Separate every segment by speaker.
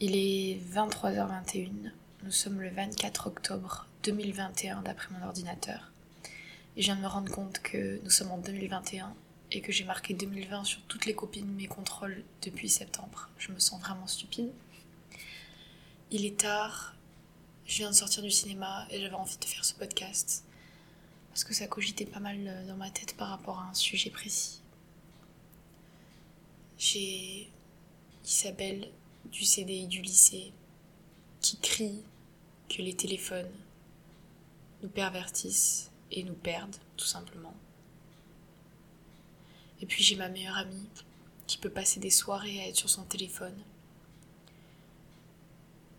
Speaker 1: Il est 23h21. Nous sommes le 24 octobre 2021 d'après mon ordinateur. Et je viens de me rendre compte que nous sommes en 2021 et que j'ai marqué 2020 sur toutes les copies de mes contrôles depuis septembre. Je me sens vraiment stupide. Il est tard, je viens de sortir du cinéma et j'avais envie de faire ce podcast parce que ça cogitait pas mal dans ma tête par rapport à un sujet précis. J'ai Isabelle du CDI du lycée qui crie que les téléphones nous pervertissent et nous perdent, tout simplement. Et puis j'ai ma meilleure amie qui peut passer des soirées à être sur son téléphone.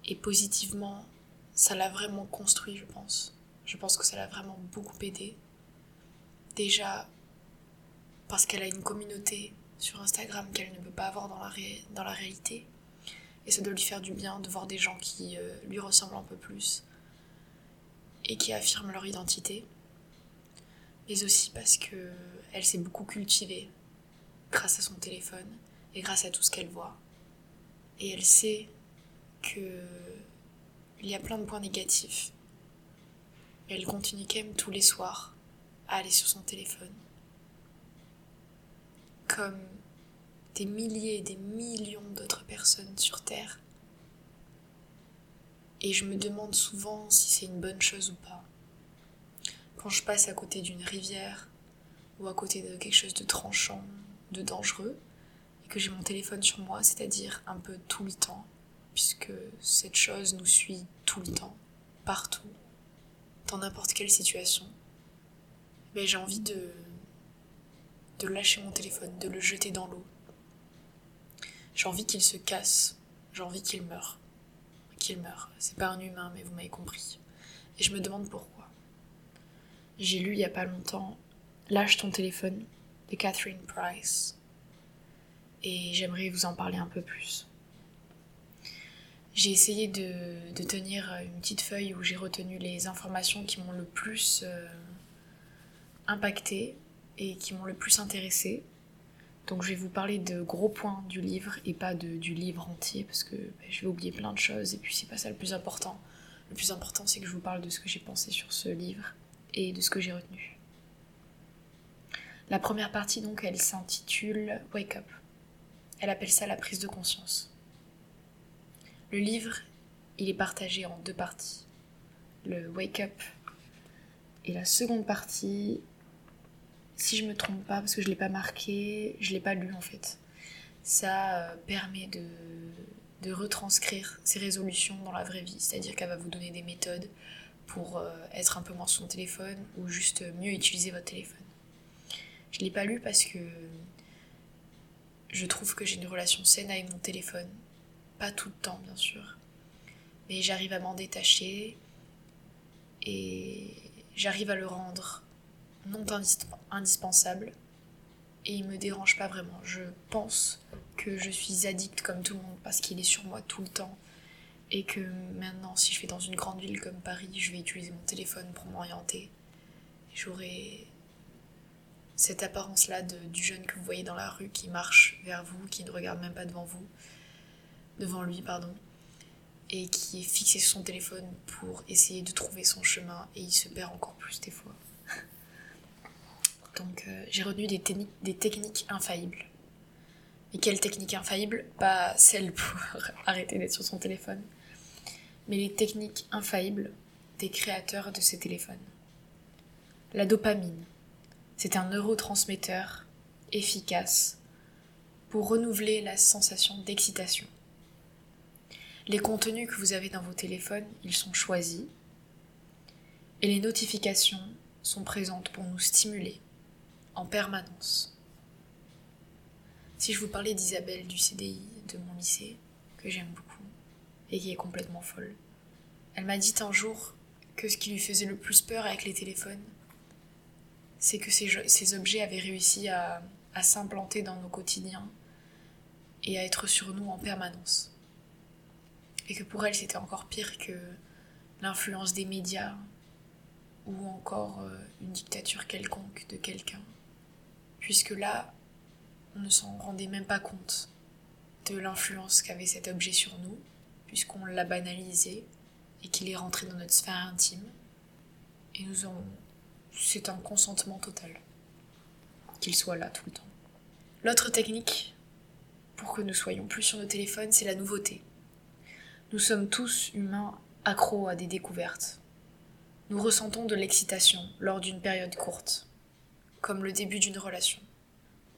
Speaker 1: Et positivement, ça l'a vraiment construit, je pense. Je pense que ça l'a vraiment beaucoup aidé. Déjà parce qu'elle a une communauté sur Instagram qu'elle ne peut pas avoir dans la réalité. Et ça doit lui faire du bien de voir des gens qui euh, lui ressemblent un peu plus et qui affirment leur identité. Mais aussi parce que elle s'est beaucoup cultivée grâce à son téléphone et grâce à tout ce qu'elle voit. Et elle sait que il y a plein de points négatifs. Et elle continue quand même tous les soirs à aller sur son téléphone. Comme des milliers et des millions d'autres personnes sur Terre. Et je me demande souvent si c'est une bonne chose ou pas. Quand je passe à côté d'une rivière ou à côté de quelque chose de tranchant, de dangereux, et que j'ai mon téléphone sur moi, c'est-à-dire un peu tout le temps, puisque cette chose nous suit tout le temps, partout, dans n'importe quelle situation, mais ben, j'ai envie de lâcher mon téléphone, de le jeter dans l'eau, j'ai envie qu'il se casse. J'ai envie qu'il meure. Qu'il meure. C'est pas un humain, mais vous m'avez compris. Et je me demande pourquoi. J'ai lu il y a pas longtemps Lâche ton téléphone de Catherine Price. Et j'aimerais vous en parler un peu plus. J'ai essayé de, tenir une petite feuille où j'ai retenu les informations qui m'ont le plus euh, impacté et qui m'ont le plus intéressé donc je vais vous parler de gros points du livre et pas de, du livre entier parce que bah, je vais oublier plein de choses et puis c'est pas ça le plus important. Le plus important c'est que je vous parle de ce que j'ai pensé sur ce livre et de ce que j'ai retenu. La première partie donc elle s'intitule Wake Up. Elle appelle ça la prise de conscience. Le livre il est partagé en deux parties. Le Wake Up et la seconde partie si je me trompe pas, parce que je l'ai pas marqué, je l'ai pas lu en fait. Ça euh, permet de, retranscrire ses résolutions dans la vraie vie, c'est-à-dire qu'elle va vous donner des méthodes pour euh, être un peu moins sur son téléphone ou juste mieux utiliser votre téléphone. Je l'ai pas lu parce que je trouve que j'ai une relation saine avec mon téléphone. Pas tout le temps, bien sûr. Mais j'arrive à m'en détacher et j'arrive à le rendre non indispensable et il me dérange pas vraiment. Je pense que je suis addict comme tout le monde parce qu'il est sur moi tout le temps et que maintenant si je vais dans une grande ville comme Paris, je vais utiliser mon téléphone pour m'orienter. J'aurai cette apparence-là du jeune que vous voyez dans la rue qui marche vers vous, qui ne regarde même pas devant vous, devant lui, pardon, et qui est fixé sur son téléphone pour essayer de trouver son chemin et il se perd encore plus des fois. Donc euh, j'ai retenu des, techniques infaillibles. Et quelles techniques infaillibles Pas celles pour arrêter d'être sur son téléphone, mais les techniques infaillibles des créateurs de ces téléphones. La dopamine, c'est un neurotransmetteur efficace pour renouveler la sensation d'excitation. Les contenus que vous avez dans vos téléphones, ils sont choisis et les notifications sont présentes pour nous stimuler en permanence. Si je vous parlais d'Isabelle du CDI de mon lycée, que j'aime beaucoup, et qui est complètement folle, elle m'a dit un jour que ce qui lui faisait le plus peur avec les téléphones, c'est que ces, objets avaient réussi à, s'implanter dans nos quotidiens et à être sur nous en permanence. Et que pour elle, c'était encore pire que l'influence des médias ou encore euh, une dictature quelconque de quelqu'un puisque là, on ne s'en rendait même pas compte de l'influence qu'avait cet objet sur nous puisqu'on l'a banalisé et qu'il est rentré dans notre sphère intime. Et nous avons... C'est un consentement total. Qu'il soit là tout le temps. L'autre technique pour que nous soyons plus sur nos téléphones, c'est la nouveauté. Nous sommes tous humains accros à des découvertes. Nous ressentons de l'excitation lors d'une période courte, comme le début d'une relation.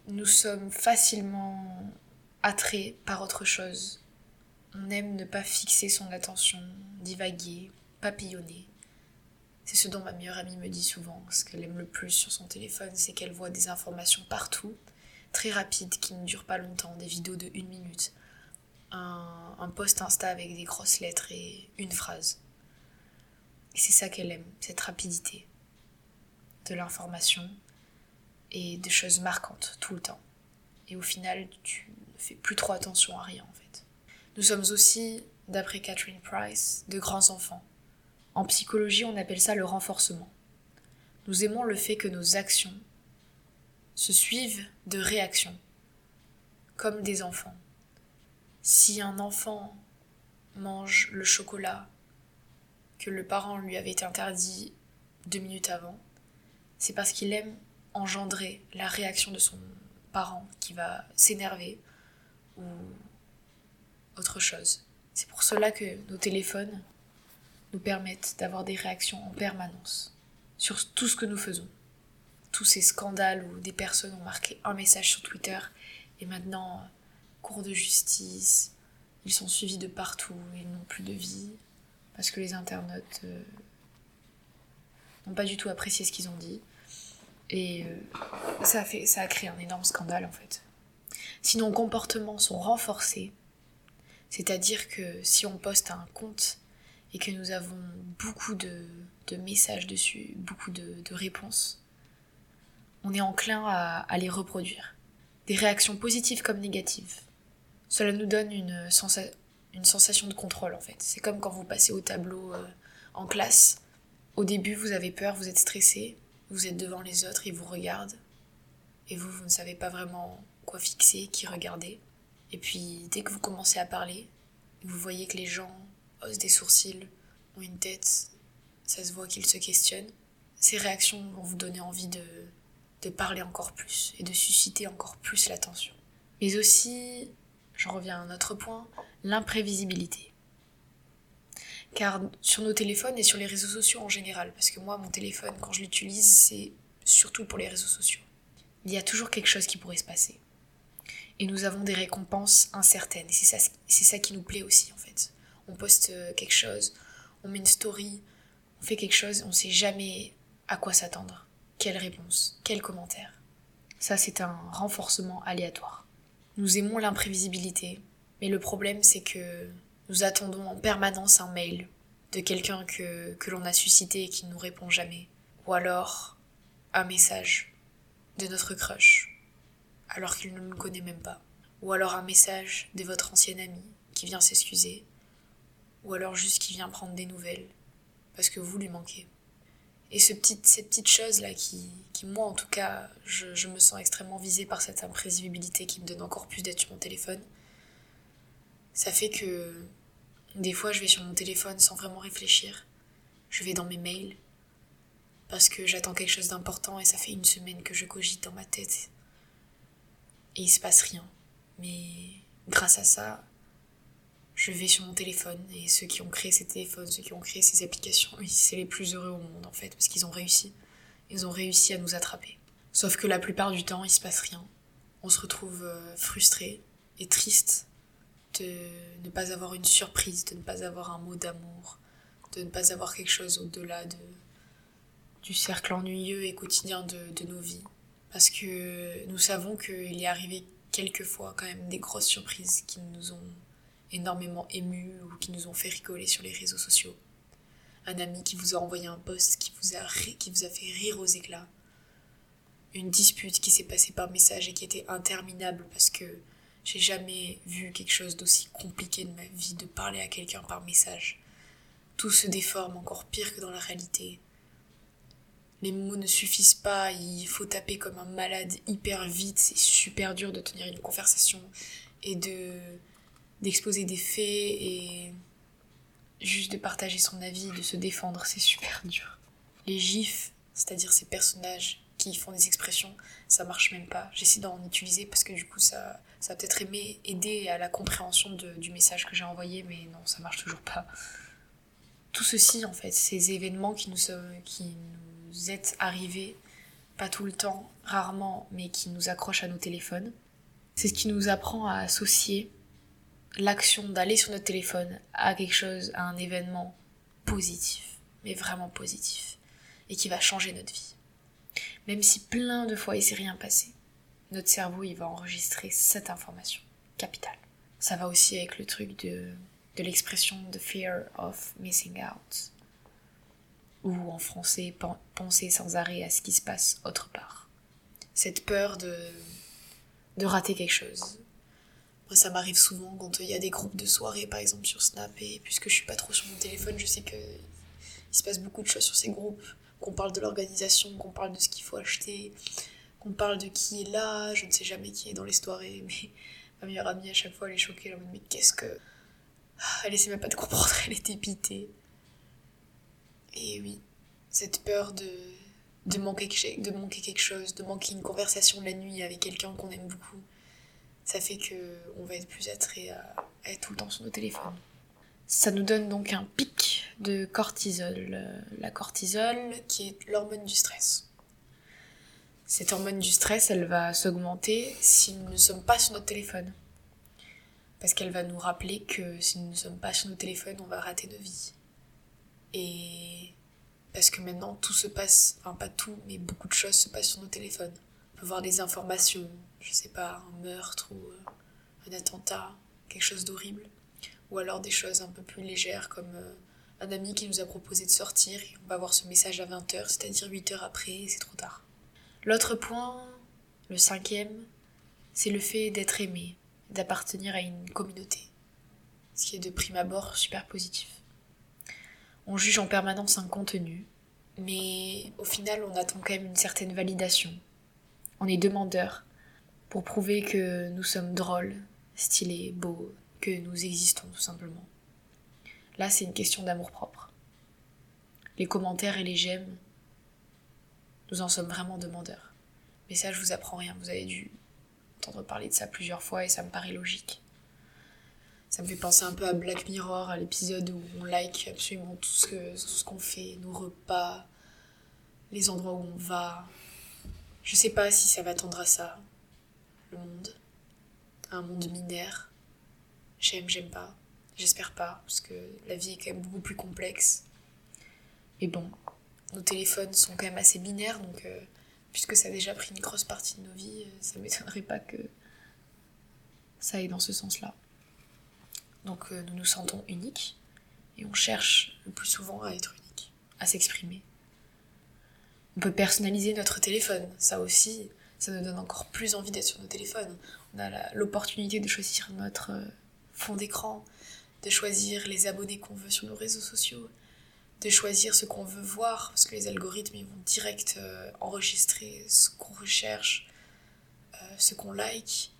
Speaker 1: Nous sommes facilement attraits par autre chose. On aime ne pas fixer son attention, divaguer, papillonner. C'est ce dont ma meilleure amie me dit souvent. Ce qu'elle aime le plus sur son téléphone, c'est qu'elle voit des informations partout, très rapides, qui ne durent pas longtemps, des vidéos de une minute, un, un post Insta avec des grosses lettres et une phrase. Et c'est ça qu'elle aime, cette rapidité de l'information et des choses marquantes tout le temps. Et au final, tu ne fais plus trop attention à rien en fait. Nous sommes aussi, d'après Catherine Price, de grands enfants. En psychologie, on appelle ça le renforcement. Nous aimons le fait que nos actions se suivent de réactions, comme des enfants. Si un enfant mange le chocolat que le parent lui avait interdit deux minutes avant, c'est parce qu'il aime engendrer la réaction de son parent qui va s'énerver ou autre chose. C'est pour cela que nos téléphones nous permettent d'avoir des réactions en permanence sur tout ce que nous faisons. Tous ces scandales où des personnes ont marqué un message sur Twitter et maintenant, cours de justice, ils sont suivis de partout, ils n'ont plus de vie parce que les internautes euh, n'ont pas du tout apprécié ce qu'ils ont dit. Et euh, ça, a fait, ça a créé un énorme scandale en fait. Si nos comportements sont renforcés, c'est-à-dire que si on poste un compte et que nous avons beaucoup de, messages dessus, beaucoup de, réponses, on est enclin à, les reproduire. Des réactions positives comme négatives. Cela nous donne une, sensation de contrôle en fait. C'est comme quand vous passez au tableau euh, en classe. Au début, vous avez peur, vous êtes stressé, vous êtes devant les autres, ils vous regardent. Et vous, vous ne savez pas vraiment quoi fixer, qui regarder. Et puis, dès que vous commencez à parler, vous voyez que les gens haussent des sourcils, ont une tête, ça se voit qu'ils se questionnent. Ces réactions vont vous donner envie de, de parler encore plus et de susciter encore plus l'attention. Mais aussi, j'en reviens à un autre point, l'imprévisibilité. Car sur nos téléphones et sur les réseaux sociaux en général, parce que moi, mon téléphone, quand je l'utilise, c'est surtout pour les réseaux sociaux. Il y a toujours quelque chose qui pourrait se passer. Et nous avons des récompenses incertaines. Et c'est ça, ça qui nous plaît aussi, en fait. On poste euh, quelque chose, on met une story, on fait quelque chose, on ne sait jamais à quoi s'attendre. Quelle réponse, quel commentaire. Ça, c'est un renforcement aléatoire. Nous aimons l'imprévisibilité, mais le problème, c'est que nous attendons en permanence un mail de quelqu'un que, que l'on a suscité et qui ne nous répond jamais. Ou alors un message de notre crush, alors qu'il ne nous connaît même pas. Ou alors un message de votre ancien ami qui vient s'excuser. Ou alors juste qui vient prendre des nouvelles, parce que vous lui manquez. Et ce petit, cette petite chose-là qui, qui, moi en tout cas, je, je me sens extrêmement visée par cette imprévisibilité qui me donne encore plus d'être sur mon téléphone, ça fait que des fois, je vais sur mon téléphone sans vraiment réfléchir. Je vais dans mes mails parce que j'attends quelque chose d'important et ça fait une semaine que je cogite dans ma tête. Et il se passe rien. Mais grâce à ça, je vais sur mon téléphone et ceux qui ont créé ces téléphones, ceux qui ont créé ces applications, c'est les plus heureux au monde en fait parce qu'ils ont réussi. Ils ont réussi à nous attraper. Sauf que la plupart du temps, il se passe rien. On se retrouve euh, frustré et triste de ne pas avoir une surprise, de ne pas avoir un mot d'amour, de ne pas avoir quelque chose au-delà de, du cercle ennuyeux et quotidien de, de nos vies. Parce que nous savons qu'il est arrivé quelquefois quand même des grosses surprises qui nous ont énormément émus ou qui nous ont fait rigoler sur les réseaux sociaux. Un ami qui vous a envoyé un post qui vous a, qui vous a fait rire aux éclats. Une dispute qui s'est passée par message et qui était interminable parce que j'ai jamais vu quelque chose d'aussi compliqué de ma vie de parler à quelqu'un par message. Tout se déforme encore pire que dans la réalité. Les mots ne suffisent pas, il faut taper comme un malade hyper vite, c'est super dur de tenir une conversation et de d'exposer des faits et juste de partager son avis, de se défendre, c'est super dur. Les gifs, c'est-à-dire ces personnages qui font des expressions, ça marche même pas. J'essaie d'en utiliser parce que du coup ça, ça peut-être aider à la compréhension du message que j'ai envoyé, mais non, ça marche toujours pas. Tout ceci, en fait, ces événements qui nous, qui nous est arrivés, pas tout le temps, rarement, mais qui nous accrochent à nos téléphones, c'est ce qui nous apprend à associer l'action d'aller sur notre téléphone à quelque chose, à un événement positif, mais vraiment positif, et qui va changer notre vie. Même si plein de fois il s'est rien passé, notre cerveau il va enregistrer cette information capitale. Ça va aussi avec le truc de, de l'expression the fear of missing out, ou en français penser sans arrêt à ce qui se passe autre part. Cette peur de, de rater quelque chose, ça m'arrive souvent quand il y a des groupes de soirée, par exemple, sur Snap, et puisque je suis pas trop sur mon téléphone, je sais que il se passe beaucoup de choses sur ces groupes, qu'on parle de l'organisation, qu'on parle de ce qu'il faut acheter, qu'on parle de qui est là, je ne sais jamais qui est dans les soirées, mais ma meilleure amie à chaque fois elle est choquée, elle me dit mais qu'est-ce que... Ah, elle essaie même pas de comprendre, elle est dépitée. Et oui, cette peur de, manquer, quelque chose, de manquer une conversation la nuit avec quelqu'un qu'on aime beaucoup, ça fait que on va être plus attrait à, être tout le temps sur nos téléphones. Ça nous donne donc un pic de cortisol. La cortisol qui est l'hormone du stress. Cette hormone du stress, elle va s'augmenter si nous ne sommes pas sur notre téléphone. Parce qu'elle va nous rappeler que si nous ne sommes pas sur nos téléphones, on va rater nos vies. Et parce que maintenant tout se passe, enfin pas tout, mais beaucoup de choses se passent sur nos téléphones. On peut voir des informations, je sais pas, un meurtre ou euh, un attentat, quelque chose d'horrible. Ou alors des choses un peu plus légères comme euh, un ami qui nous a proposé de sortir et on va voir ce message à 20h, c'est-à-dire 8 heures après et c'est trop tard. L'autre point, le cinquième, c'est le fait d'être aimé, d'appartenir à une communauté. Ce qui est de prime abord super positif. On juge en permanence un contenu, mais au final on attend quand même une certaine validation. On est demandeur pour prouver que nous sommes drôles, stylés, beaux, que nous existons tout simplement. Là, c'est une question d'amour-propre. Les commentaires et les j'aime, nous en sommes vraiment demandeurs. Mais ça, je vous apprends rien, vous avez dû entendre parler de ça plusieurs fois et ça me paraît logique. Ça me fait penser un peu à Black Mirror, à l'épisode où on like absolument tout ce, qu'on fait, nos repas, les endroits où on va. Je sais pas si ça va tendre à ça, le monde, un monde minaire. J'aime, j'aime pas. J'espère pas, parce que la vie est quand même beaucoup plus complexe. Mais bon, nos téléphones sont quand même assez binaires, donc euh, puisque ça a déjà pris une grosse partie de nos vies, euh, ça m'étonnerait pas que ça aille dans ce sens-là. Donc euh, nous nous sentons uniques et on cherche le plus souvent à être unique, à s'exprimer. On peut personnaliser notre téléphone, ça aussi, ça nous donne encore plus envie d'être sur nos téléphones. On a l'opportunité de choisir notre fond d'écran, de choisir les abonnés qu'on veut sur nos réseaux sociaux, de choisir ce qu'on veut voir, parce que les algorithmes ils vont direct euh, enregistrer ce qu'on recherche, euh, ce qu'on like,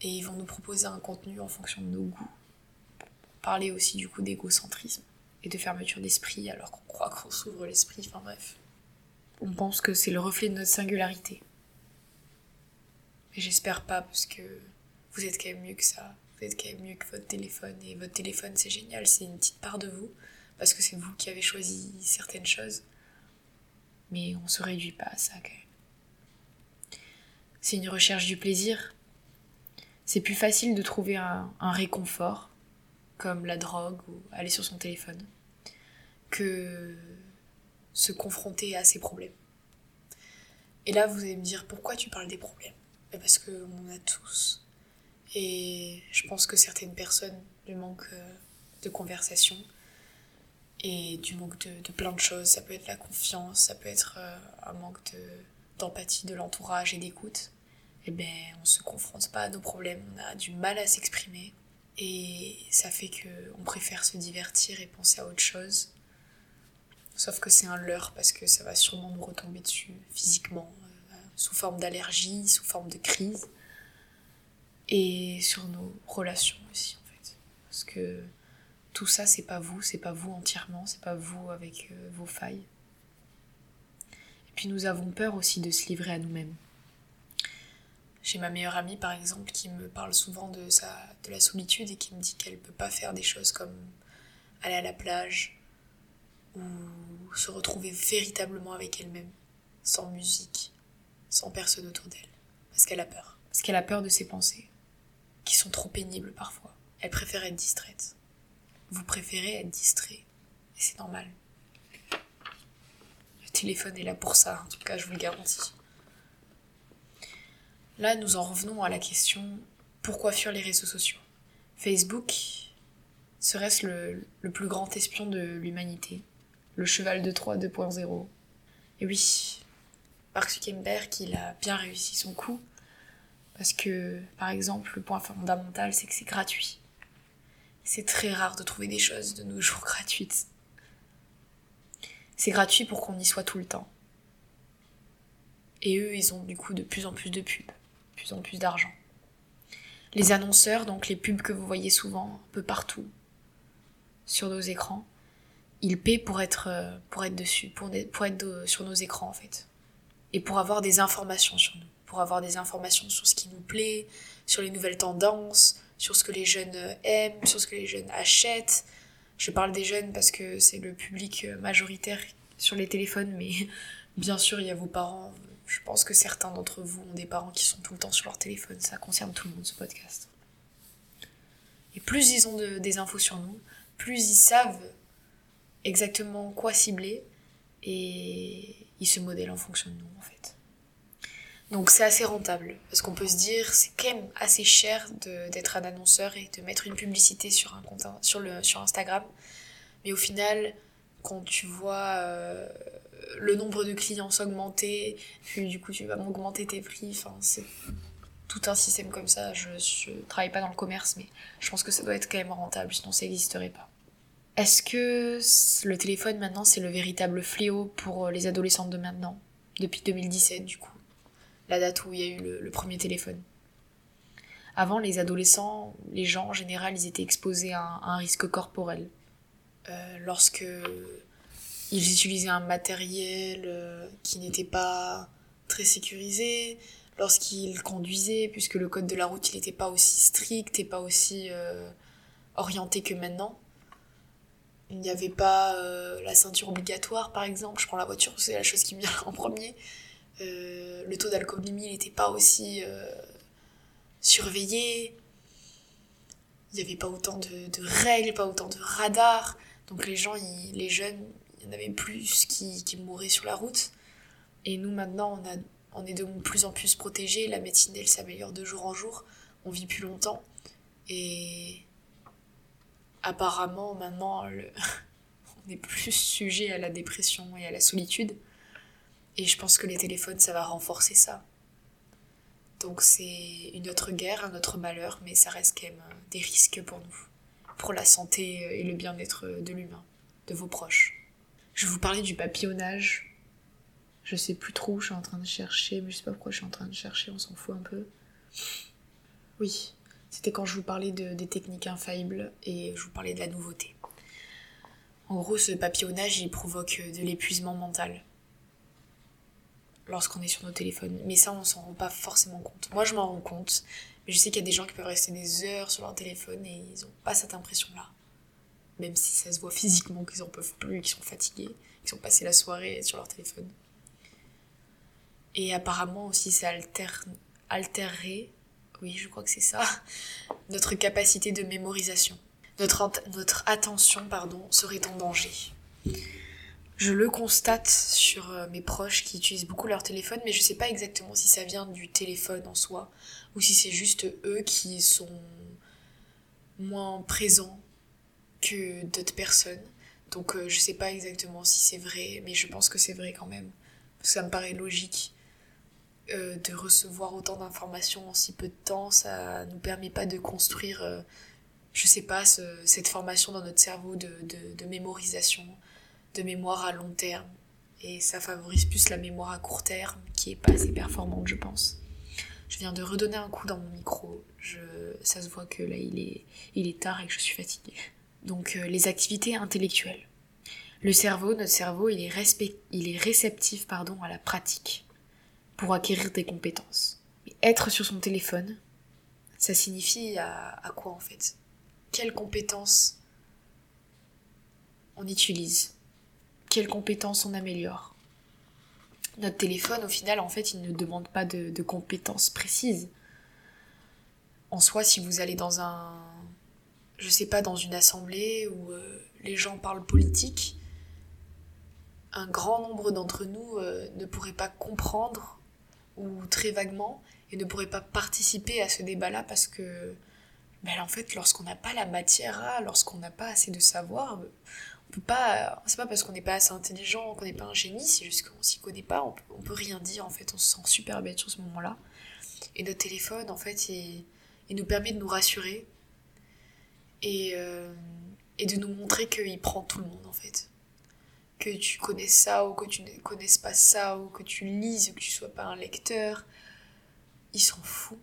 Speaker 1: et ils vont nous proposer un contenu en fonction de nos goûts. Parler aussi du coup d'égocentrisme et de fermeture d'esprit alors qu'on croit qu'on s'ouvre l'esprit, enfin bref on pense que c'est le reflet de notre singularité. Mais j'espère pas parce que vous êtes quand même mieux que ça. Êtes quand même mieux que votre téléphone. Et votre téléphone, c'est génial, c'est une petite part de vous. Parce que c'est vous qui avez choisi certaines choses. Mais on se réduit pas à ça quand même. C'est une recherche du plaisir. C'est plus facile de trouver un, un réconfort, comme la drogue ou aller sur son téléphone, que se confronter à ces problèmes. Et là, vous allez me dire, pourquoi tu parles des problèmes? Ben, Parce qu'on a tous. Et je pense que certaines personnes, du manque euh, de conversation et du manque de, plein de choses, ça peut être la confiance, ça peut être euh, un manque d'empathie de, l'entourage et d'écoute, eh ben on se confronte pas à nos problèmes, on a du mal à s'exprimer et ça fait que on préfère se divertir et penser à autre chose Sauf que c'est un leurre parce que ça va sûrement nous retomber dessus physiquement, euh, sous forme d'allergie, sous forme de crise. Et sur nos relations aussi en fait. Parce que tout ça c'est pas vous, c'est pas vous entièrement, c'est pas vous avec euh, vos failles. Et puis nous avons peur aussi de se livrer à nous-mêmes. J'ai ma meilleure amie par exemple qui me parle souvent de sa de la solitude et qui me dit qu'elle peut pas faire des choses comme aller à la plage ou se retrouver véritablement avec elle-même, sans musique, sans personne autour d'elle, parce qu'elle a peur. Parce qu'elle a peur de ses pensées, qui sont trop pénibles parfois. Elle préfère être distraite. Vous préférez être distrait, et c'est normal. Le téléphone est là pour ça, en tout cas je vous le garantis. Là, nous en revenons à la question pourquoi fuir les réseaux sociaux? Facebook serait-ce le, plus grand espion de l'humanité? Le cheval de Troie 2.0 Et oui, Mark Zuckerberg, il a bien réussi son coup. Parce que, par exemple, le point fondamental, c'est que c'est gratuit. C'est très rare de trouver des choses de nos jours gratuites. C'est gratuit pour qu'on y soit tout le temps. Et eux, ils ont du coup de plus en plus de pubs, de plus en plus d'argent. Les annonceurs, donc les pubs que vous voyez souvent un peu partout sur nos écrans, ils paient pour être, euh, pour être dessus, pour, pour être sur nos écrans en fait. Et pour avoir des informations sur nous, pour avoir des informations sur ce qui nous plaît, sur les nouvelles tendances, sur ce que les jeunes aiment, sur ce que les jeunes achètent. Je parle des jeunes parce que c'est le public majoritaire sur les téléphones, mais bien sûr, il y a vos parents, je pense que certains d'entre vous ont des parents qui sont tout le temps sur leur téléphone. Ça concerne tout le monde, ce podcast. Et plus ils ont de, des infos sur nous, plus ils savent exactement quoi cibler et ils se modèlent en fonction de nous, en fait. Donc c'est assez rentable, parce qu'on peut se dire, c'est quand même assez cher d'être un annonceur et de mettre une publicité sur un compte, sur, le, sur Instagram. Mais au final, quand tu vois euh, le nombre de clients s'augmenter, puis du coup tu vas augmenter tes prix, enfin c'est tout un système comme ça. Je, je travaille pas dans le commerce, mais je pense que ça doit être quand même rentable, sinon ça n'existerait pas. Est-ce que le téléphone maintenant c'est le véritable fléau pour les adolescents de maintenant Depuis 2017 du coup? La date où il y a eu le, premier téléphone. Avant les adolescents, les gens en général ils étaient exposés à un, risque corporel. Euh, lorsque ils utilisaient un matériel euh, qui n'était pas très sécurisé, lorsqu'ils conduisaient, puisque le code de la route n'était pas aussi strict et pas aussi euh, orienté que maintenant. Il n'y avait pas euh, la ceinture obligatoire par exemple, je prends la voiture, c'est la chose qui me vient en premier. Euh, le taux d'alcoolémie n'était pas aussi euh, surveillé. Il n'y avait pas autant de, règles, pas autant de radars. Donc les gens, les jeunes, il y en avait plus qui, qui mouraient sur la route. Et nous maintenant, on, a, on est de plus en plus protégés. La médecine, elle s'améliore de jour en jour. On vit plus longtemps. Et apparemment, maintenant, on est plus sujet à la dépression et à la solitude. Et je pense que les téléphones, ça va renforcer ça. Donc c'est une autre guerre, un autre malheur, mais ça reste quand même des risques pour nous, pour la santé et le bien-être de l'humain, de vos proches. Je vous parler du papillonnage. Je sais plus trop je suis en train de chercher, mais je sais pas pourquoi je suis en train de chercher, on s'en fout un peu. Oui, c'était quand je vous parlais de, des techniques infaillibles et je vous parlais de la nouveauté. En gros, ce papillonnage, il provoque de l'épuisement mental lorsqu'on est sur nos téléphones. Mais ça, on s'en rend pas forcément compte. Moi, je m'en rends compte. Mais je sais qu'il y a des gens qui peuvent rester des heures sur leur téléphone et ils n'ont pas cette impression-là. Même si ça se voit physiquement qu'ils en peuvent plus, qu'ils sont fatigués, qu'ils ont passé la soirée sur leur téléphone. Et apparemment aussi, ça alter... altérerait, oui, je crois que c'est ça, notre capacité de mémorisation. Notre, notre attention, pardon, serait en danger. Je le constate sur euh, mes proches qui utilisent beaucoup leur téléphone, mais je sais pas exactement si ça vient du téléphone en soi ou si c'est juste eux qui sont moins présents que d'autres personnes. Donc euh, je sais pas exactement si c'est vrai, mais je pense que c'est vrai quand même. Ça me paraît logique euh, de recevoir autant d'informations en si peu de temps. Ça nous permet pas de construire, euh, je sais pas, ce, cette formation dans notre cerveau de mémorisation, de mémoire à long terme. Et ça favorise plus la mémoire à court terme, qui est pas assez performante, je pense. Je viens de redonner un coup dans mon micro. Je... Ça se voit que là, il est, tard et que je suis fatiguée. Donc, euh, les activités intellectuelles. Le cerveau, notre cerveau, il est, il est réceptif pardon, à la pratique pour acquérir des compétences. être sur son téléphone, ça signifie à quoi en fait? Quelles compétences on utilise? Quelles compétences on améliore Notre téléphone, au final, en fait, il ne demande pas de, compétences précises. En soi, si vous allez dans un, je sais pas, dans une assemblée où euh, les gens parlent politique, un grand nombre d'entre nous euh, ne pourraient pas comprendre ou très vaguement et ne pourraient pas participer à ce débat-là parce que ben, en fait lorsqu'on n'a pas la matière lorsqu'on n'a pas assez de savoir on peut pas c'est pas parce qu'on n'est pas assez intelligent qu'on n'est pas un génie c'est juste qu'on s'y connaît pas on peut, peut rien dire en fait on se sent super bête sur ce moment-là et notre téléphone en fait il, nous permet de nous rassurer et, euh, et de nous montrer qu'il prend tout le monde en fait que tu connaisses ça ou que tu ne connaisses pas ça ou que tu lises ou que tu sois pas un lecteur, il s'en fout.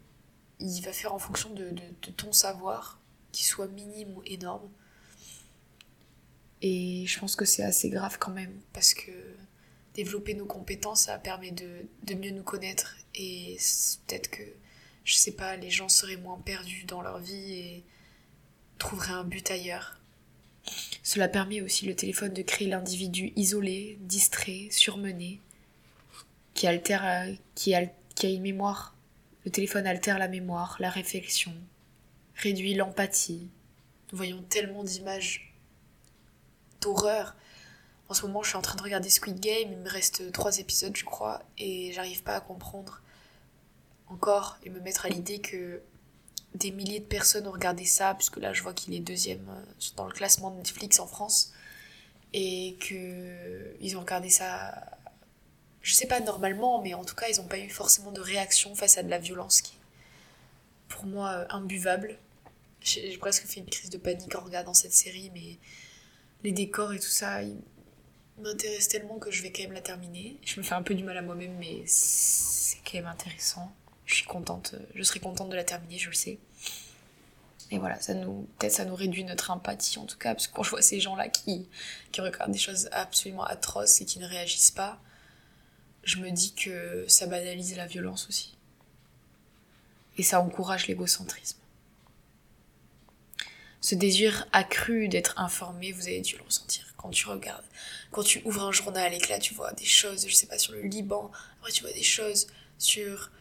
Speaker 1: Il va faire en fonction de, ton savoir, qu'il soit minime ou énorme. Et je pense que c'est assez grave quand même, parce que développer nos compétences, ça permet de, de mieux nous connaître. Et peut-être que, je sais pas, les gens seraient moins perdus dans leur vie et trouveraient un but ailleurs. Cela permet aussi le téléphone de créer l'individu isolé, distrait, surmené, qui altère, euh, qui, a une mémoire. Le téléphone altère la mémoire, la réflexion, réduit l'empathie. Nous voyons tellement d'images d'horreur. En ce moment, je suis en train de regarder Squid Game, il me reste trois épisodes, je crois, et j'arrive pas à comprendre encore et me mettre à l'idée que des milliers de personnes ont regardé ça, puisque là je vois qu'il est deuxième euh, dans le classement de Netflix en France, et que ils ont regardé ça, je sais pas normalement, mais en tout cas ils n'ont pas eu forcément de réaction face à de la violence qui est pour moi euh, imbuvable. J'ai presque fait une crise de panique en regardant cette série, mais les décors et tout ça, ils m'intéressent tellement que je vais quand même la terminer. Je me fais un peu du mal à moi-même, mais c'est quand même intéressant je suis contente, je serai contente de la terminer, je le sais. Et voilà, ça nous, peut-être ça nous réduit notre empathie en tout cas, parce que quand je vois ces gens-là qui, qui regardent des choses absolument atroces et qui ne réagissent pas, je me dis que ça banalise la violence aussi. Et ça encourage l'égocentrisme. Ce désir accru d'être informé, vous avez dû le ressentir quand tu regardes, quand tu ouvres un journal et que là tu vois des choses, je sais pas, sur le Liban, après tu vois des choses sur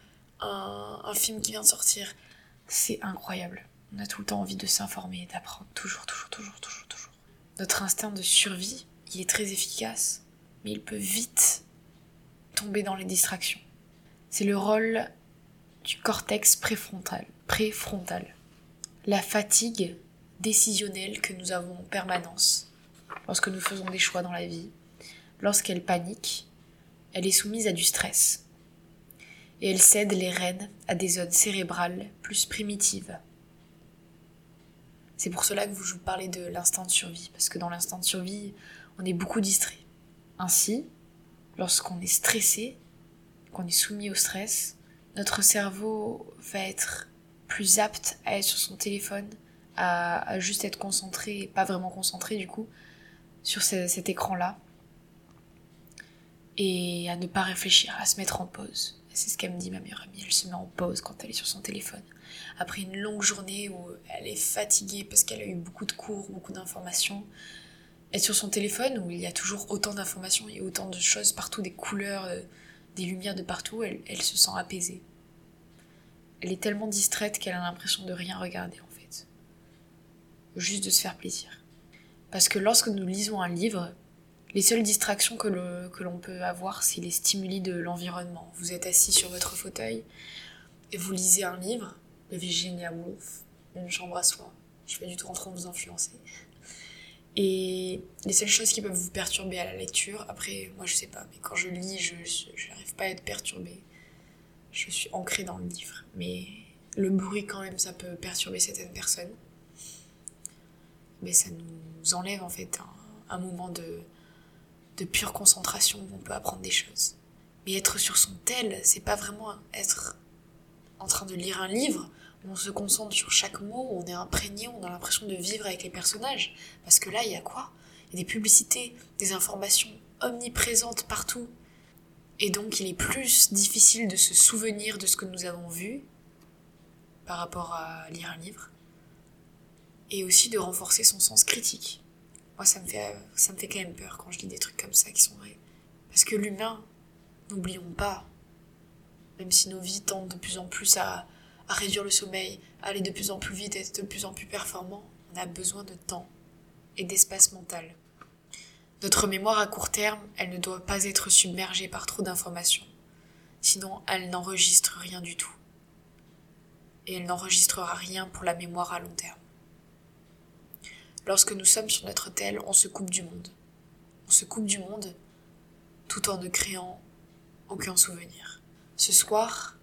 Speaker 1: un, film qui vient de sortir. C'est incroyable. On a tout le temps envie de s'informer et d'apprendre. Toujours, toujours, toujours, toujours, toujours. Notre instinct de survie, il est très efficace, mais il peut vite dans les distractions. C'est le rôle du cortex préfrontal. La fatigue décisionnelle que nous avons en permanence lorsque nous faisons des choix dans la vie. Lorsqu'elle panique, elle est soumise à du stress et elle cède les rênes à des zones cérébrales plus primitives. C'est pour cela que je vous parlais de l'instinct de survie, parce que dans l'instinct de survie, on est beaucoup distrait. Ainsi, lorsqu'on est stressé, qu'on est soumis au stress, notre cerveau va être plus apte à être sur son téléphone, à, juste être concentré, pas vraiment concentré du coup, sur cet écran-là, et à ne pas réfléchir, à se mettre en pause. C'est ce qu'elle me dit, ma meilleure amie. Elle se met en pause quand elle est sur son téléphone. Après une longue journée où elle est fatiguée parce qu'elle a eu beaucoup de cours, beaucoup d'informations, être sur son téléphone où il y a toujours autant d'informations et autant de choses partout, des couleurs, euh, des lumières de partout, elle, elle se sent apaisée. Elle est tellement distraite qu'elle a l'impression de rien regarder en fait. Juste de se faire plaisir. Parce que lorsque nous lisons un livre, les seules distractions que l'on peut avoir, c'est les stimuli de l'environnement. Vous êtes assis sur votre fauteuil et vous lisez un livre de Virginia Woolf, Une chambre à soi. Je suis pas du tout en train de vous influencer. Et les seules choses qui peuvent vous perturber à la lecture, après, moi je sais pas, mais quand je lis, je n'arrive pas à être perturbée. Je suis ancrée dans le livre. Mais le bruit, quand même, ça peut perturber certaines personnes. Mais ça nous enlève en fait un moment de, de pure concentration où on peut apprendre des choses. Mais être sur son tel, c'est pas vraiment être en train de lire un livre, on se concentre sur chaque mot, on est imprégné, on a l'impression de vivre avec les personnages. Parce que là, il y a quoi? Il y a des publicités, des informations omniprésentes partout. Et donc, il est plus difficile de se souvenir de ce que nous avons vu par rapport à lire un livre. Et aussi de renforcer son sens critique. Moi, ça me fait, ça me fait quand même peur quand je lis des trucs comme ça qui sont vrais. Parce que l'humain, n'oublions pas, même si nos vies tendent de plus en plus à, à réduire le sommeil, à aller de plus en plus vite, être de plus en plus performant, on a besoin de temps et d'espace mental. Notre mémoire à court terme, elle ne doit pas être submergée par trop d'informations. Sinon, elle n'enregistre rien du tout. Et elle n'enregistrera rien pour la mémoire à long terme. Lorsque nous sommes sur notre tel, on se coupe du monde. On se coupe du monde tout en ne créant aucun souvenir. Ce soir,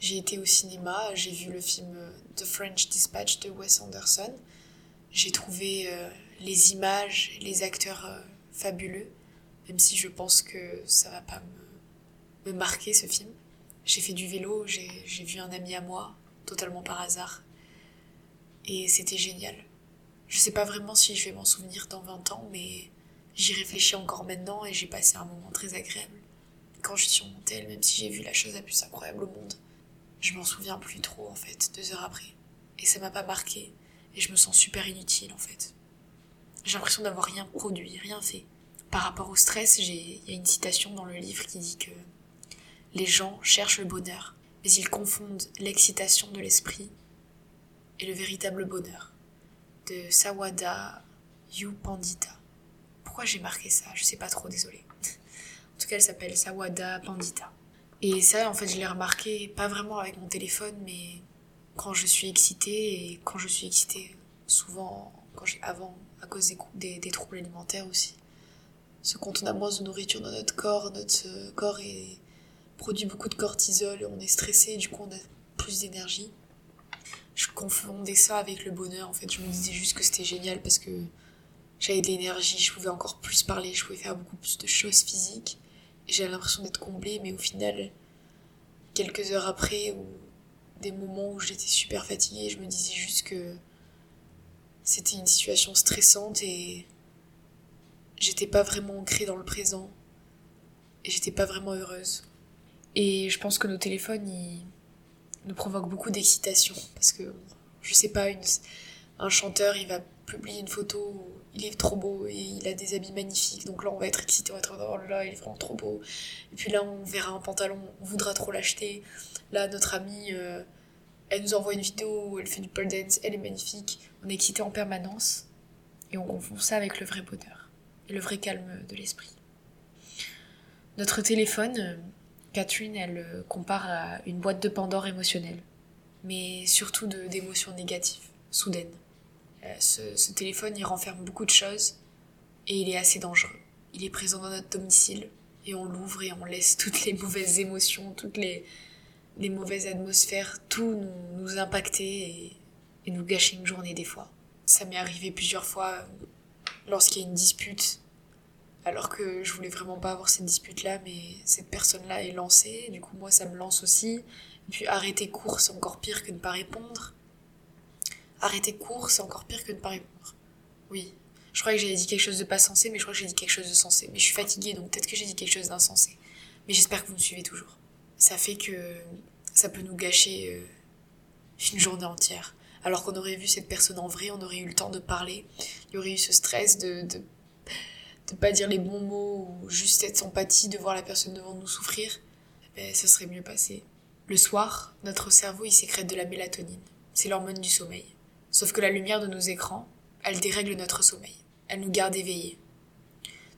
Speaker 1: j'ai été au cinéma, j'ai vu le film The French Dispatch de Wes Anderson. J'ai trouvé euh, les images, les acteurs euh, fabuleux, même si je pense que ça va pas me, marquer ce film. J'ai fait du vélo, j'ai vu un ami à moi, totalement par hasard, et c'était génial. Je sais pas vraiment si je vais m'en souvenir dans 20 ans, mais j'y réfléchis encore maintenant et j'ai passé un moment très agréable. Quand je suis sur mon tel, même si j'ai vu la chose la plus incroyable au monde, je m'en souviens plus trop en fait, deux heures après. Et ça m'a pas marqué. Et je me sens super inutile en fait. J'ai l'impression d'avoir rien produit, rien fait. Par rapport au stress, il y a une citation dans le livre qui dit que les gens cherchent le bonheur, mais ils confondent l'excitation de l'esprit et le véritable bonheur. De Sawada Pandita. Pourquoi j'ai marqué ça? Je sais pas trop, désolé. en tout cas, elle s'appelle Sawada Pandita. Et ça, en fait, je l'ai remarqué, pas vraiment avec mon téléphone, mais quand je suis excitée, et quand je suis excitée, souvent, quand avant, à cause des, des, troubles alimentaires aussi. Parce que quand on a moins de nourriture dans notre corps, notre corps est, produit beaucoup de cortisol, on est stressé, du coup on a plus d'énergie. Je confondais ça avec le bonheur, en fait. Je me disais juste que c'était génial parce que j'avais de l'énergie, je pouvais encore plus parler, je pouvais faire beaucoup plus de choses physiques j'avais l'impression d'être comblée, mais au final, quelques heures après, ou des moments où j'étais super fatiguée, je me disais juste que c'était une situation stressante et j'étais pas vraiment ancrée dans le présent et j'étais pas vraiment heureuse. Et je pense que nos téléphones, ils nous provoquent beaucoup d'excitation parce que, je sais pas, un chanteur, il va publier une photo il est trop beau et il a des habits magnifiques. Donc là, on va être excité, on va être oh là il est vraiment trop beau. Et puis là, on verra un pantalon, on voudra trop l'acheter. Là, notre amie, euh, elle nous envoie une vidéo elle fait du pole dance, elle est magnifique. On est excité en permanence et on confond ça avec le vrai bonheur et le vrai calme de l'esprit. Notre téléphone, euh, Catherine, elle euh, compare à une boîte de Pandore émotionnelle, mais surtout d'émotions négatives, soudaines. Euh, ce, téléphone, il renferme beaucoup de choses et il est assez dangereux. Il est présent dans notre domicile et on l'ouvre et on laisse toutes les mauvaises émotions, toutes les, mauvaises atmosphères, tout nous, nous impacter et, nous gâcher une journée des fois. Ça m'est arrivé plusieurs fois lorsqu'il y a une dispute, alors que je voulais vraiment pas avoir cette dispute-là, mais cette personne-là est lancée, du coup moi ça me lance aussi. Et puis arrêter court, c'est encore pire que ne pas répondre. Arrêter court, c'est encore pire que ne pas répondre. Oui. Je crois que j'ai dit quelque chose de pas sensé, mais je crois que j'ai dit quelque chose de sensé. Mais je suis fatiguée, donc peut-être que j'ai dit quelque chose d'insensé. Mais j'espère que vous me suivez toujours. Ça fait que ça peut nous gâcher euh, une journée entière. Alors qu'on aurait vu cette personne en vrai, on aurait eu le temps de parler. Il y aurait eu ce stress de, de, de pas dire les bons mots ou juste être sympathie, de voir la personne devant nous souffrir. Eh ben, ça serait mieux passé. Le soir, notre cerveau il sécrète de la mélatonine. C'est l'hormone du sommeil. Sauf que la lumière de nos écrans, elle dérègle notre sommeil. Elle nous garde éveillés.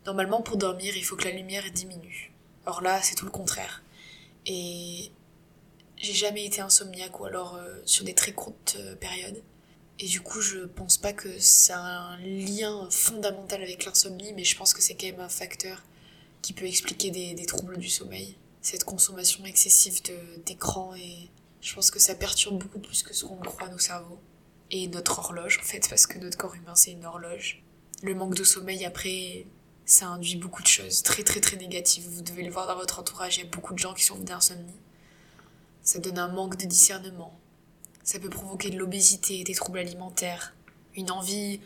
Speaker 1: Normalement, pour dormir, il faut que la lumière diminue. Or là, c'est tout le contraire. Et j'ai jamais été insomniaque ou alors euh, sur des très courtes euh, périodes. Et du coup, je pense pas que ça a un lien fondamental avec l'insomnie, mais je pense que c'est quand même un facteur qui peut expliquer des, troubles du sommeil. Cette consommation excessive d'écran et je pense que ça perturbe beaucoup plus que ce qu'on croit nos cerveaux et notre horloge en fait parce que notre corps humain c'est une horloge. Le manque de sommeil après ça induit beaucoup de choses très très très négatives. Vous devez le voir dans votre entourage, il y a beaucoup de gens qui sont d'insomnie. Ça donne un manque de discernement. Ça peut provoquer de l'obésité, des troubles alimentaires, une envie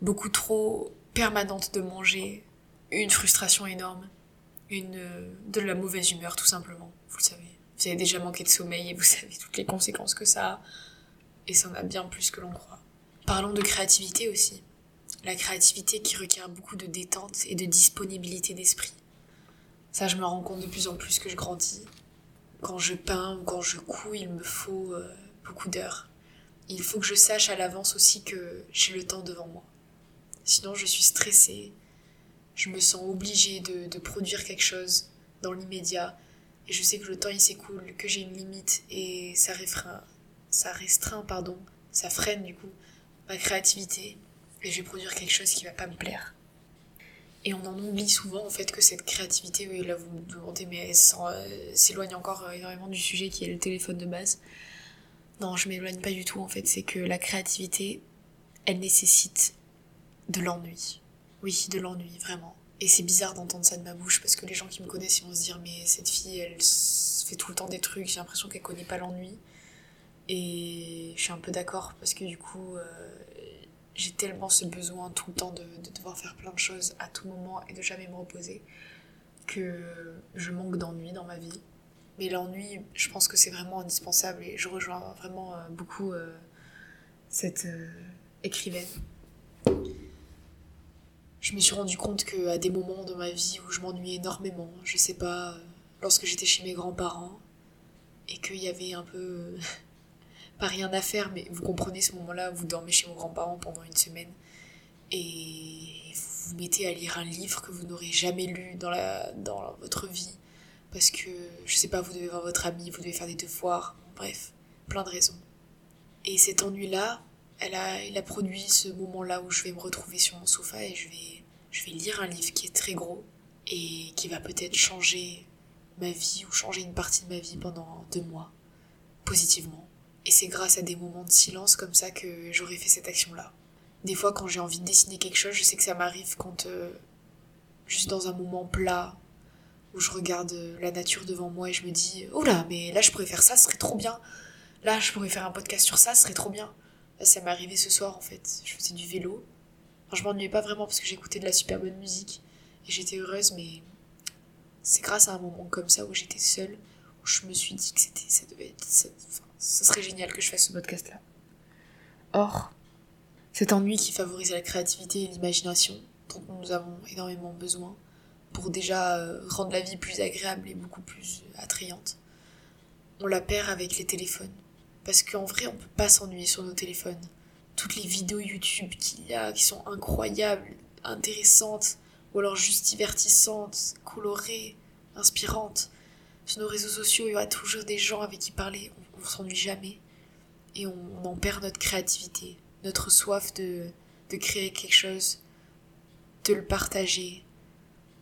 Speaker 1: beaucoup trop permanente de manger, une frustration énorme, une de la mauvaise humeur tout simplement, vous le savez. Vous avez déjà manqué de sommeil et vous savez toutes les conséquences que ça a. Et ça en a bien plus que l'on croit. Parlons de créativité aussi. La créativité qui requiert beaucoup de détente et de disponibilité d'esprit. Ça, je me rends compte de plus en plus que je grandis. Quand je peins ou quand je couds, il me faut euh, beaucoup d'heures. Il faut que je sache à l'avance aussi que j'ai le temps devant moi. Sinon, je suis stressée. Je me sens obligée de, produire quelque chose dans l'immédiat. Et je sais que le temps il s'écoule, que j'ai une limite et ça restreint, ça restreint, pardon, ça freine du coup ma créativité et je vais produire quelque chose qui va pas me plaire. Et on en oublie souvent en fait que cette créativité, oui là vous me demandez mais elle euh, s'éloigne encore euh, énormément du sujet qui est le téléphone de base. Non, je m'éloigne pas du tout en fait, c'est que la créativité, elle nécessite de l'ennui. Oui, de l'ennui, vraiment. Et c'est bizarre d'entendre ça de ma bouche parce que les gens qui me connaissent ils vont se dire mais cette fille elle fait tout le temps des trucs, j'ai l'impression qu'elle connaît pas l'ennui. Et je suis un peu d'accord parce que du coup euh, j'ai tellement ce besoin tout le temps de, de, devoir faire plein de choses à tout moment et de jamais me reposer que je manque d'ennui dans ma vie. Mais l'ennui, je pense que c'est vraiment indispensable et je rejoins vraiment euh, beaucoup euh, cette écrivaine je me suis rendu compte qu'à des moments dans ma vie où je m'ennuyais énormément, je sais pas, lorsque j'étais chez mes grands-parents, et qu'il y avait un peu. pas rien à faire, mais vous comprenez ce moment-là, vous dormez chez vos grands-parents pendant une semaine, et vous vous mettez à lire un livre que vous n'aurez jamais lu dans, la, dans votre vie, parce que, je sais pas, vous devez voir votre ami, vous devez faire des devoirs, bref, plein de raisons. Et cet ennui-là, elle a, il a produit ce moment-là où je vais me retrouver sur mon sofa et je vais, je vais lire un livre qui est très gros et qui va peut-être changer ma vie ou changer une partie de ma vie pendant deux mois, positivement. Et c'est grâce à des moments de silence comme ça que j'aurais fait cette action-là. Des fois, quand j'ai envie de dessiner quelque chose, je sais que ça m'arrive quand, euh, juste dans un moment plat, où je regarde la nature devant moi et je me dis, oh là, mais là je pourrais faire ça, ce serait trop bien. Là, je pourrais faire un podcast sur ça, ce serait trop bien ça m'est arrivé ce soir en fait. Je faisais du vélo. Enfin, je m'ennuyais pas vraiment parce que j'écoutais de la super bonne musique et j'étais heureuse, mais c'est grâce à un moment comme ça où j'étais seule où je me suis dit que c'était, ça devait être, ça, serait génial que je fasse ce podcast là. Or, cet ennui qui favorise la créativité et l'imagination dont nous avons énormément besoin pour déjà euh, rendre la vie plus agréable et beaucoup plus attrayante, on la perd avec les téléphones parce qu'en vrai, on peut pas s'ennuyer sur nos téléphones. Toutes les vidéos YouTube qu'il y a, qui sont incroyables, intéressantes, ou alors juste divertissantes, colorées, inspirantes. Sur nos réseaux sociaux, il y aura toujours des gens avec qui parler, s'ennuie jamais. Et on, en perd notre créativité, notre soif de, de créer quelque chose, de le partager,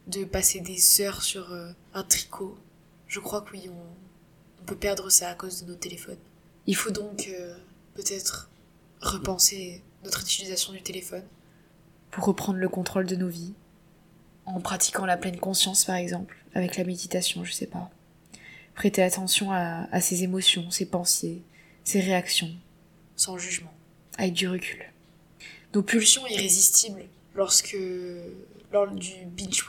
Speaker 1: de passer des heures sur euh, un tricot. Je crois que oui, on, on peut perdre ça à cause de nos téléphones. Il faut donc euh, peut-être repenser notre utilisation du téléphone. Pour reprendre le contrôle de nos vies. En pratiquant la pleine conscience par exemple, avec la méditation, je sais pas. Prêter attention à, à ses émotions, ses pensées, ses réactions. Sans jugement. Avec du recul. Nos pulsions irrésistibles lorsque lors du binge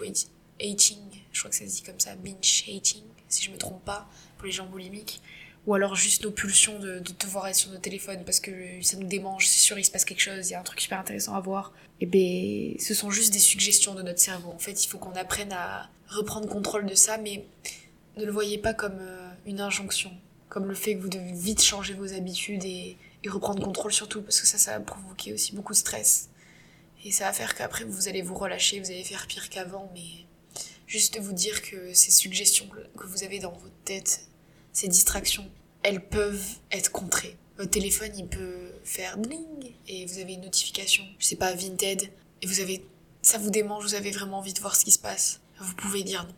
Speaker 1: hating, je crois que ça se dit comme ça, binge hating, si je me trompe pas, pour les gens boulimiques, ou alors juste nos pulsions de, de, devoir être sur nos téléphones parce que ça nous démange, c'est sûr il se passe quelque chose, il y a un truc super intéressant à voir. Et eh ben ce sont juste des suggestions de notre cerveau. En fait, il faut qu'on apprenne à reprendre contrôle de ça, mais ne le voyez pas comme euh, une injonction, comme le fait que vous devez vite changer vos habitudes et, reprendre contrôle surtout parce que ça, ça va provoquer aussi beaucoup de stress. Et ça va faire qu'après vous allez vous relâcher, vous allez faire pire qu'avant, mais juste vous dire que ces suggestions que vous avez dans votre tête, ces distractions, elles peuvent être contrées. Votre téléphone, il peut faire bling et vous avez une notification, je sais pas, Vinted, et vous avez, ça vous démange, vous avez vraiment envie de voir ce qui se passe. Vous pouvez dire non.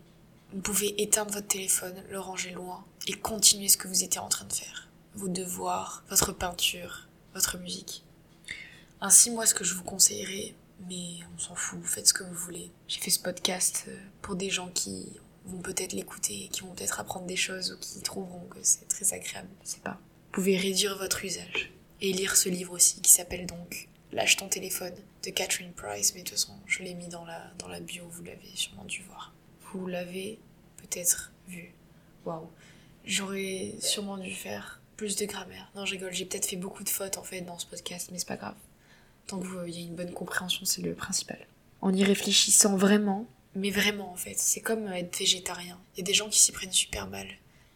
Speaker 1: Vous pouvez éteindre votre téléphone, le ranger loin et continuer ce que vous étiez en train de faire. Vos devoirs, votre peinture, votre musique. Ainsi, moi, ce que je vous conseillerais, mais on s'en fout, faites ce que vous voulez. J'ai fait ce podcast euh, pour des gens qui vont peut-être l'écouter, qui vont peut-être apprendre des choses ou qui trouveront que c'est très agréable, je sais pas. Vous pouvez réduire votre usage et lire ce livre aussi qui s'appelle donc Lâche ton téléphone de Catherine Price, mais de toute façon, je l'ai mis dans la, dans la bio, vous l'avez sûrement dû voir. Vous l'avez peut-être vu. Waouh. J'aurais sûrement dû faire plus de grammaire. Non, je rigole, j'ai peut-être fait beaucoup de fautes en fait dans ce podcast, mais c'est pas grave. Tant qu'il y a une bonne compréhension, c'est le principal. En y réfléchissant vraiment, mais vraiment en fait, c'est comme être végétarien. Il y a des gens qui s'y prennent super mal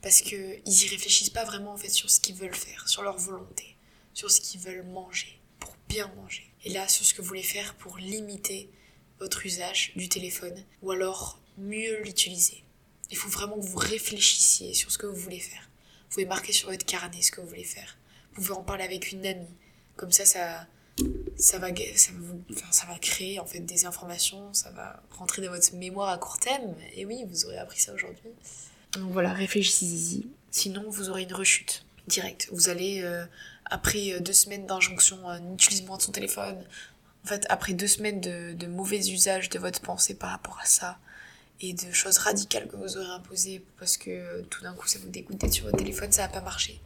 Speaker 1: parce que ils y réfléchissent pas vraiment en fait sur ce qu'ils veulent faire, sur leur volonté, sur ce qu'ils veulent manger pour bien manger. Et là, sur ce que vous voulez faire pour limiter votre usage du téléphone ou alors mieux l'utiliser. Il faut vraiment que vous réfléchissiez sur ce que vous voulez faire. Vous pouvez marquer sur votre carnet ce que vous voulez faire. Vous pouvez en parler avec une amie. Comme ça, ça, ça va, ça va, créer en fait des informations, ça va rentrer dans votre mémoire à court terme. Et oui, vous aurez appris ça aujourd'hui. Donc voilà, réfléchissez-y. Sinon, vous aurez une rechute directe. Vous allez, euh, après euh, deux semaines d'injonction, euh, n'utilise moins de son téléphone. En fait, après deux semaines de mauvais usage de votre pensée par rapport à ça, et de choses radicales que vous aurez imposées parce que tout d'un coup ça vous dégoûte d'être sur votre téléphone, ça va pas marcher.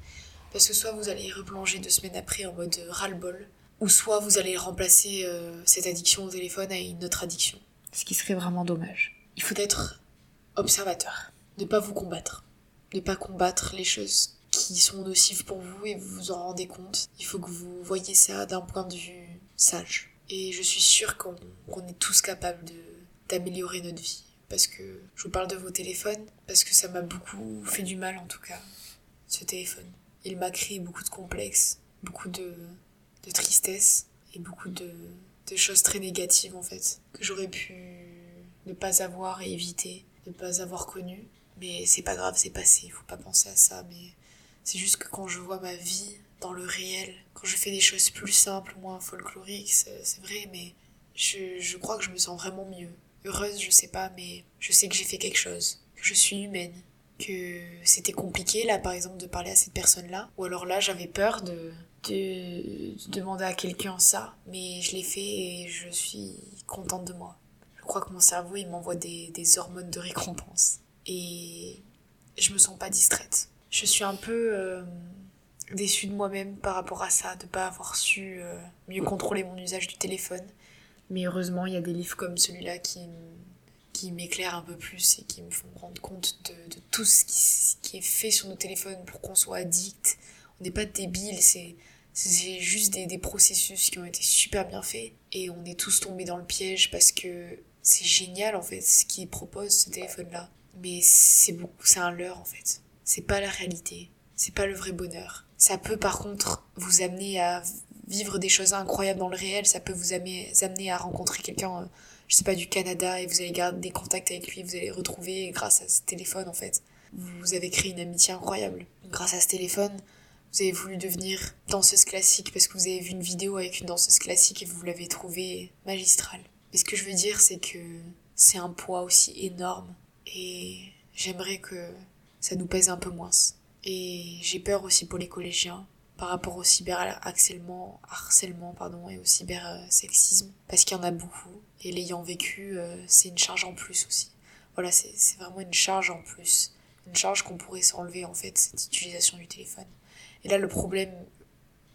Speaker 1: Parce que soit vous allez replonger deux semaines après en mode ras-le-bol, ou soit vous allez remplacer cette addiction au téléphone à une autre addiction. Ce qui serait vraiment dommage. Il faut être observateur, ne pas vous combattre, ne pas combattre les choses qui sont nocives pour vous et vous vous en rendez compte. Il faut que vous voyez ça d'un point de vue sage. Et je suis sûre qu'on est tous capables d'améliorer notre vie parce que je vous parle de vos téléphones, parce que ça m'a beaucoup fait du mal en tout cas, ce téléphone. Il m'a créé beaucoup de complexes, beaucoup de, de tristesse et beaucoup de, de choses très négatives en fait, que j'aurais pu ne pas avoir et éviter, ne pas avoir connu. Mais c'est pas grave, c'est passé, il faut pas penser à ça. Mais c'est juste que quand je vois ma vie dans le réel, quand je fais des choses plus simples, moins folkloriques, c'est vrai, mais je, je crois que je me sens vraiment mieux heureuse, je sais pas, mais je sais que j'ai fait quelque chose, que je suis humaine, que c'était compliqué là par exemple de parler à cette personne-là, ou alors là j'avais peur de, de, demander à quelqu'un ça, mais je l'ai fait et je suis contente de moi. Je crois que mon cerveau il m'envoie des, des hormones de récompense et je me sens pas distraite. Je suis un peu euh, déçue de moi-même par rapport à ça, de pas avoir su euh, mieux contrôler mon usage du téléphone mais heureusement, il y a des livres comme celui-là qui, qui m'éclairent un peu plus et qui me font rendre compte de, tout ce qui, qui, est fait sur nos téléphones pour qu'on soit addict. On n'est pas débile, c'est juste des, des, processus qui ont été super bien faits et on est tous tombés dans le piège parce que c'est génial en fait ce qu'il propose ce téléphone là mais c'est beaucoup c'est un leurre en fait. C'est pas la réalité. C'est pas le vrai bonheur. Ça peut par contre vous amener à vivre des choses incroyables dans le réel, ça peut vous amener, à rencontrer quelqu'un, euh, je sais pas, du Canada, et vous allez garder des contacts avec lui, vous allez retrouver grâce à ce téléphone en fait. Vous avez créé une amitié incroyable. Grâce à ce téléphone, vous avez voulu devenir danseuse classique parce que vous avez vu une vidéo avec une danseuse classique et vous l'avez trouvée magistrale. Mais ce que je veux dire, c'est que c'est un poids aussi énorme et j'aimerais que ça nous pèse un peu moins. Et j'ai peur aussi pour les collégiens par rapport au cyberharcèlement harcèlement pardon et au cybersexisme parce qu'il y en a beaucoup. Et l'ayant vécu euh, c'est une charge en plus aussi. Voilà c'est vraiment une charge en plus. Une charge qu'on pourrait s'enlever en fait cette utilisation du téléphone. Et là le problème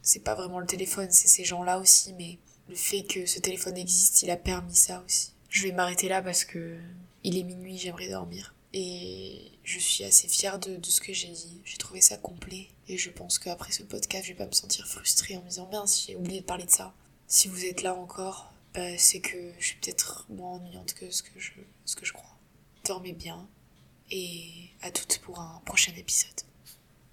Speaker 1: c'est pas vraiment le téléphone c'est ces gens là aussi mais le fait que ce téléphone existe il a permis ça aussi. Je vais m'arrêter là parce que il est minuit j'aimerais dormir et je suis assez fière de, ce que j'ai dit. J'ai trouvé ça complet. Et je pense qu'après ce podcast, je vais pas me sentir frustrée en me disant, mince, j'ai oublié de parler de ça. Si vous êtes là encore, bah, c'est que je suis peut-être moins ennuyante que ce que je, ce que je crois. Dormez bien. Et à toutes pour un prochain épisode.